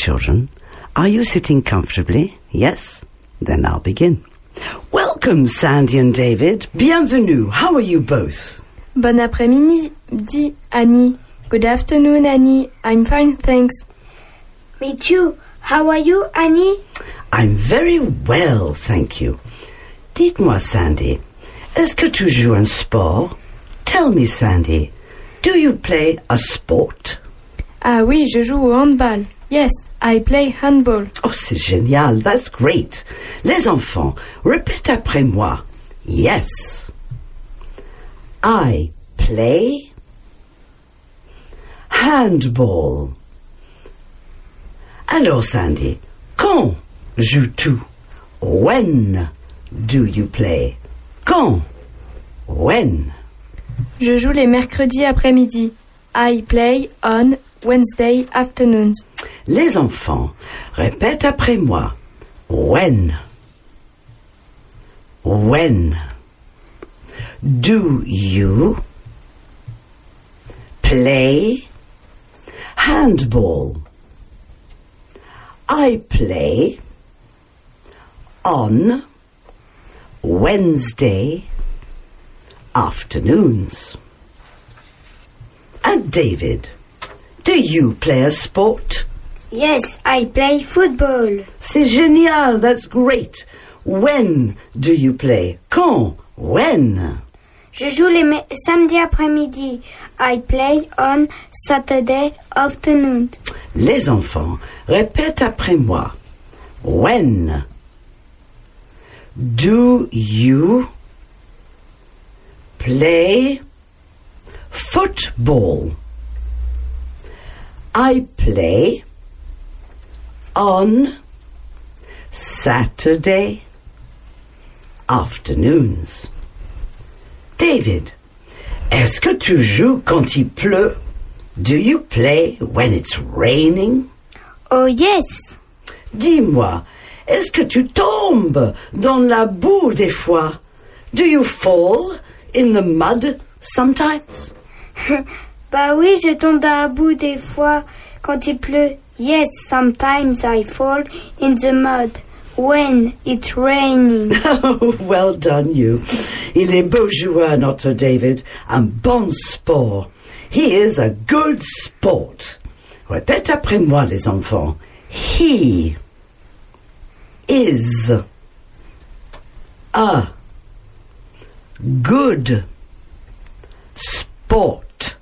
Hello, children. Are you sitting comfortably? Yes? Then I'll begin. Welcome, Sandy and David. Bienvenue. How are you both? Bon après-midi, dit Annie. Good afternoon, Annie. I'm fine, thanks. Me too. How are you, Annie? I'm very well, thank you. Dites-moi, Sandy, est-ce que tu joues un sport? Tell me, Sandy, do you play a sport? Ah oui, je joue au handball. Yes, I play handball. Oh, c'est génial, that's great. Les enfants, répète après moi. Yes. I play handball. Alors, Sandy, quand joues-tu? When do you play? Quand? When? Je joue les mercredis après-midi. I play on Wednesday afternoons. Les enfants, répète après moi. When? When? Do you play handball? I play on Wednesday afternoons. And David, do you play a sport? Yes, I play football. C'est génial, that's great. When do you play? Quand? When? Je joue les me- samedis après-midi. I play on Saturday afternoon. Les enfants, répète après moi. When do you play football? I play on Saturday afternoons. David, est-ce que tu joues quand il pleut? Do you play when it's raining? Oh yes. Dis-moi, est-ce que tu tombes dans la boue des fois? Do you fall in the mud sometimes? Bah oui, je tombe dans la boue des fois quand il pleut. Yes, sometimes I fall in the mud when it's raining. Oh, well done you. Il est beau joueur, notre David. Un bon sport. He is a good sport. Répète après moi, les enfants. He is a good sport.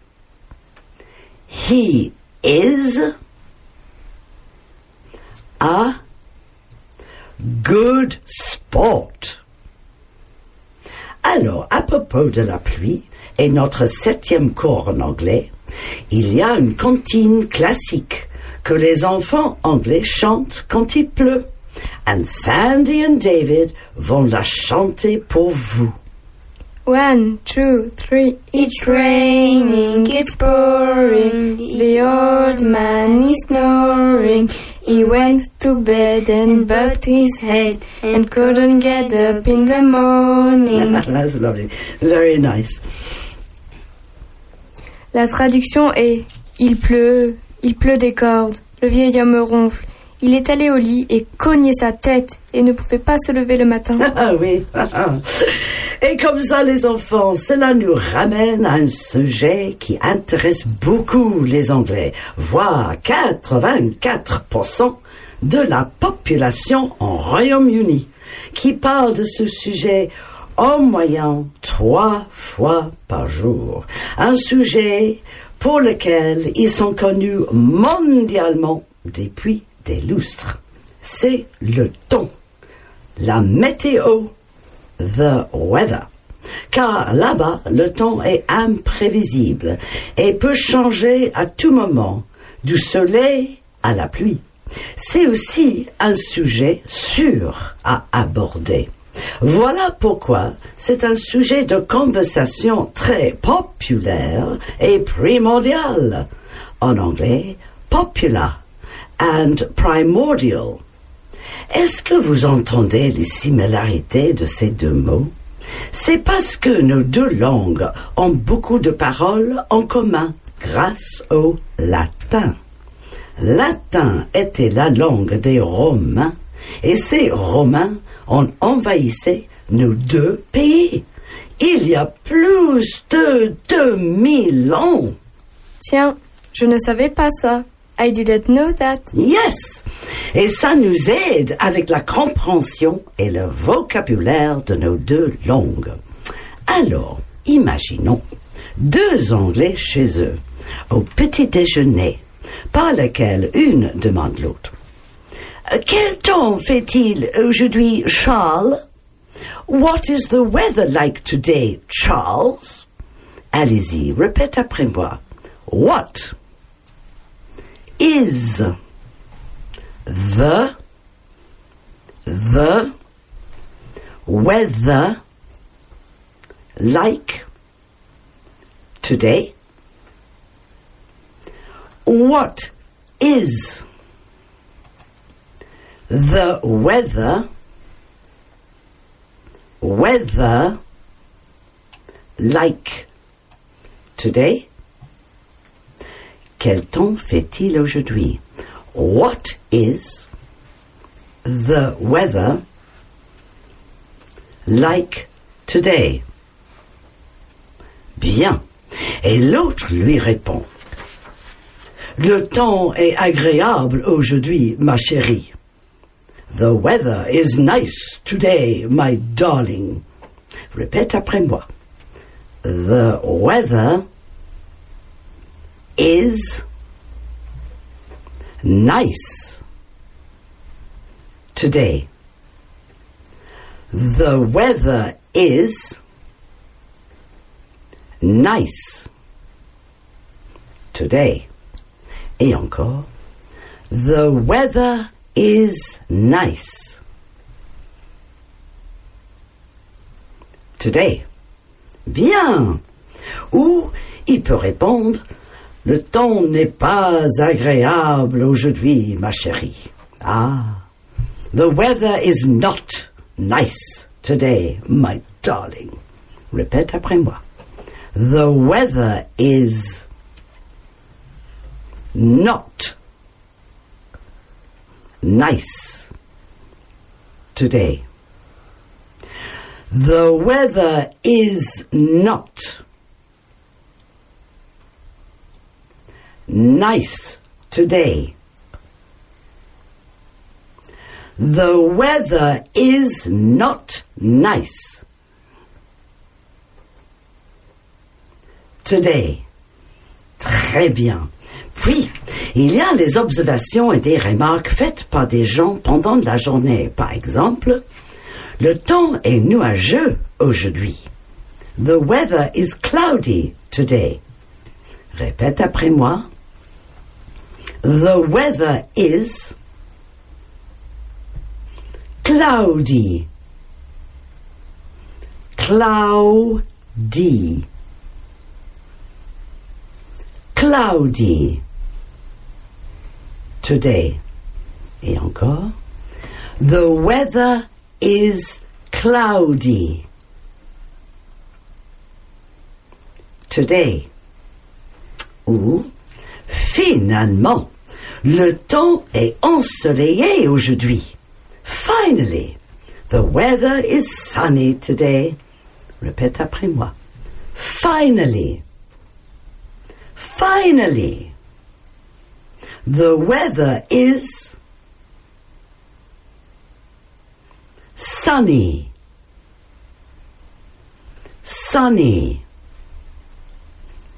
He is a good sport. Alors, à propos de la pluie et notre septième cours en anglais, il y a une cantine classique que les enfants anglais chantent quand il pleut. And Sandy and David vont la chanter pour vous. One, two, three. It's raining, it's pouring. The old man is snoring. He went to bed and bumped his head and couldn't get up in the morning. That's lovely. Very nice. La traduction est Il pleut, il pleut des cordes. Le vieil homme ronfle. Il est allé au lit et cognait sa tête et ne pouvait pas se lever le matin. Ah oui. Et comme ça, les enfants, cela nous ramène à un sujet qui intéresse beaucoup les Anglais, voire 84% de la population en Royaume-Uni, qui parle de ce sujet en moyenne trois fois par jour. Un sujet pour lequel ils sont connus mondialement depuis lustres. C'est le temps la météo, the weather. Car là-bas, le temps est imprévisible et peut changer à tout moment, du soleil à la pluie. C'est aussi un sujet sûr à aborder. Voilà pourquoi c'est un sujet de conversation très populaire et primordial. En anglais, popular and primordial. Est-ce que vous entendez les similarités de ces deux mots? C'est parce que nos deux langues ont beaucoup de paroles en commun grâce au latin. latin était la langue des Romains et ces Romains ont envahissé nos deux pays. Il y a plus de 2000 ans. Tiens, je ne savais pas ça. I didn't know that. Yes. Et ça nous aide avec la compréhension et le vocabulaire de nos deux langues. Alors, imaginons deux Anglais chez eux, au petit déjeuner, par lequel une demande l'autre. Quel temps fait-il aujourd'hui, Charles? What is the weather like today, Charles? Allez-y, répète après moi. What is the the weather like today? What is the weather weather like today? Quel temps fait-il aujourd'hui? What is the weather like today? Bien. Et l'autre lui répond. Le temps est agréable aujourd'hui, ma chérie. The weather is nice today, my darling. Répète après moi. The weather is nice today. The weather is nice today. Et encore. The weather is nice today. Bien. Ou il peut répondre Le temps n'est pas agréable aujourd'hui, ma chérie. Ah. The weather is not nice today, my darling. Répète après moi. The weather is not nice today. The weather is not nice today. The weather is not nice today. Très bien. Puis, il y a les observations et des remarques faites par des gens pendant la journée. Par exemple, le temps est nuageux aujourd'hui. The weather is cloudy today. Répète après moi. The weather is cloudy. Cloudy. Cloudy. Today. Et encore. The weather is cloudy. Today. Ou, finalement, le temps est ensoleillé aujourd'hui. Finally, the weather is sunny today. Répète après moi. Finally. Finally. The weather is sunny. Sunny.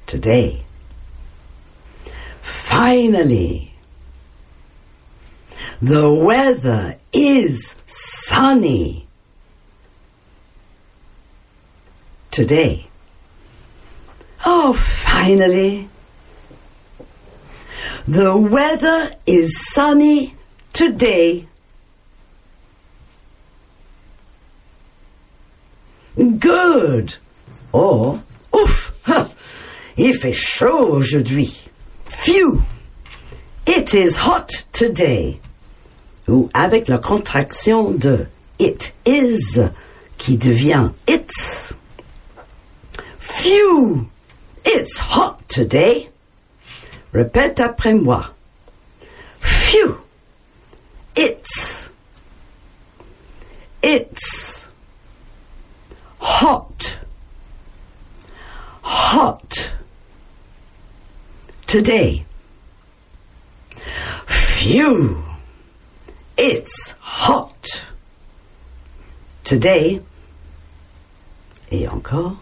Today. Finally, the weather is sunny today. Oh, finally, the weather is sunny today. Good. Oh, or, ouf, ha, il fait chaud aujourd'hui. Phew! It is hot today. Ou avec la contraction de it is qui devient it's. Phew! It's hot today. Répète après moi. Phew! It's. It's. Hot. Hot. Today. Phew! It's hot. Today. Et encore.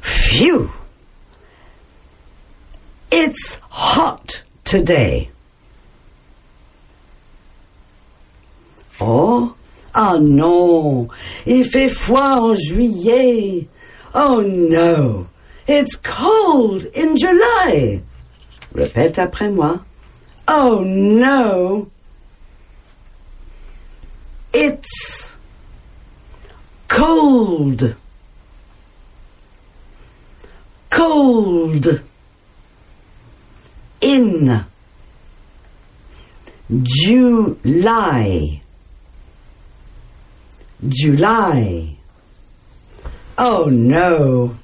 Phew! It's hot today. Oh, ah non, il fait froid en juillet. Oh no, it's cold in July. Répète après moi. Oh no, it's cold. Cold in July. July. Oh no.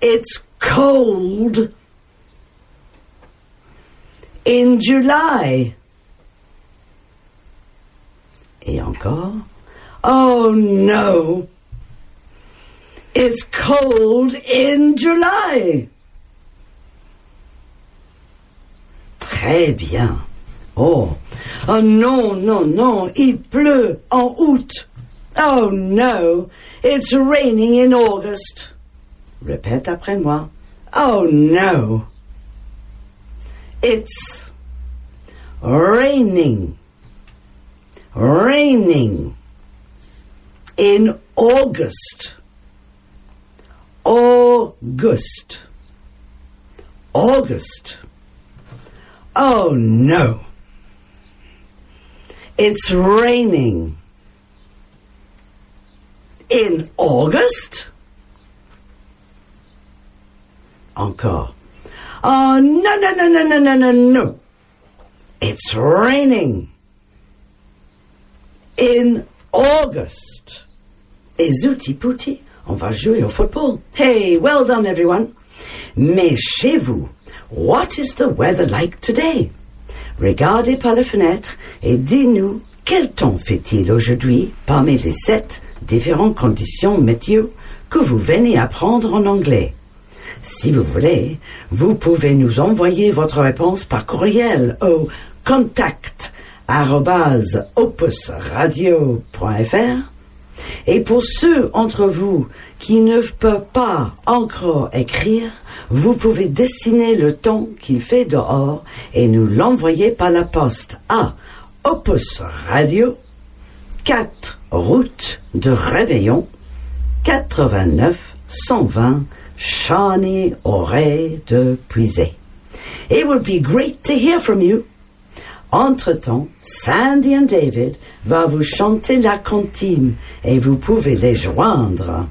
It's cold in July. Et encore. Oh no. It's cold in July. Très bien. Oh. Oh non, non, non, il pleut en août. Oh no, it's raining in August. Répète après moi. Oh no, it's raining, raining in August. August. August. Oh no. It's raining. In August? Encore. Oh, no, no, no, no, no, no, no, no. It's raining. In August. Et zouti pouti, on va jouer au football. Hey, well done everyone. Mais chez vous, what is the weather like today? Regardez par la fenêtre et dis-nous quel temps fait-il aujourd'hui parmi les sept différentes conditions météo que vous venez apprendre en anglais? Si vous voulez, vous pouvez nous envoyer votre réponse par courriel au contact opusradio.fr et pour ceux d'entre vous qui ne peuvent pas encore écrire, vous pouvez dessiner le temps qu'il fait dehors et nous l'envoyer par la poste à Opus Radio, 4 route de Réveillon, 89 120 Shawnee Auray de Puisay. It would be great to hear from you. Entre-temps, Sandy et David va vous chanter la cantine et vous pouvez les joindre.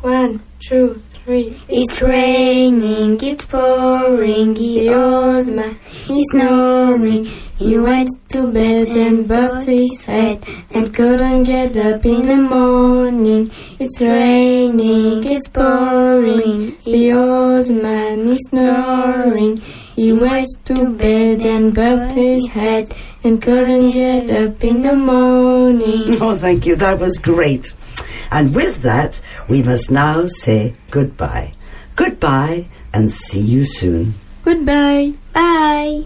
One, two, three. It's raining, it's pouring, The old man is snoring. He went to bed and bumped his head and couldn't get up in the morning. It's raining, it's pouring. The old man is snoring. He went to bed and bumped his head and couldn't get up in the morning. Oh, thank you. That was great. And with that, we must now say goodbye. Goodbye and see you soon. Goodbye. Bye.